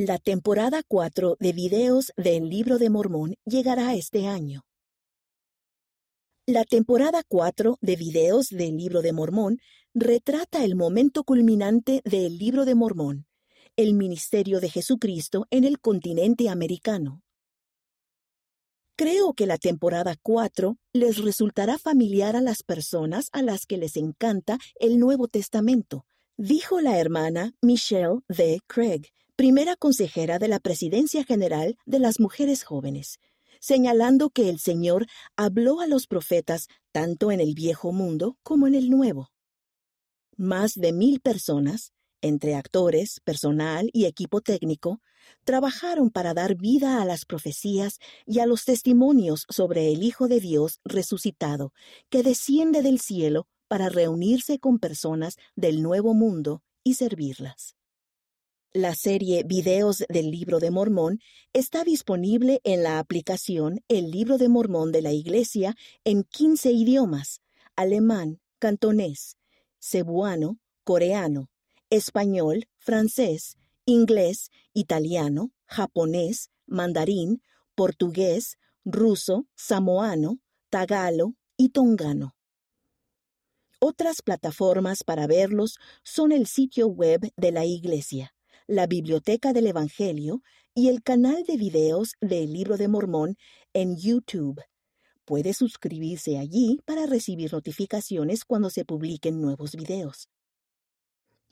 La temporada 4 de videos del Libro de Mormón llegará este año. La temporada 4 de videos del Libro de Mormón retrata el momento culminante del Libro de Mormón, el ministerio de Jesucristo en el continente americano. Creo que la temporada 4 les resultará familiar a las personas a las que les encanta el Nuevo Testamento, dijo la hermana Michelle D. Craig, primera consejera de la Presidencia General de las Mujeres Jóvenes, señalando que el Señor habló a los profetas tanto en el viejo mundo como en el nuevo. Más de mil personas, entre actores, personal y equipo técnico, trabajaron para dar vida a las profecías y a los testimonios sobre el Hijo de Dios resucitado, que desciende del cielo para reunirse con personas del Nuevo Mundo y servirlas. La serie Videos del Libro de Mormón está disponible en la aplicación El Libro de Mormón de la Iglesia en 15 idiomas, alemán, cantonés, cebuano, coreano, español, francés, inglés, italiano, japonés, mandarín, portugués, ruso, samoano, tagalo y tongano. Otras plataformas para verlos son el sitio web de la Iglesia, la Biblioteca del Evangelio y el canal de videos del Libro de Mormón en YouTube. Puede suscribirse allí para recibir notificaciones cuando se publiquen nuevos videos.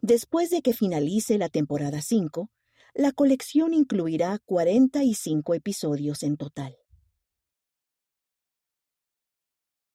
Después de que finalice la temporada 5, la colección incluirá 45 episodios en total.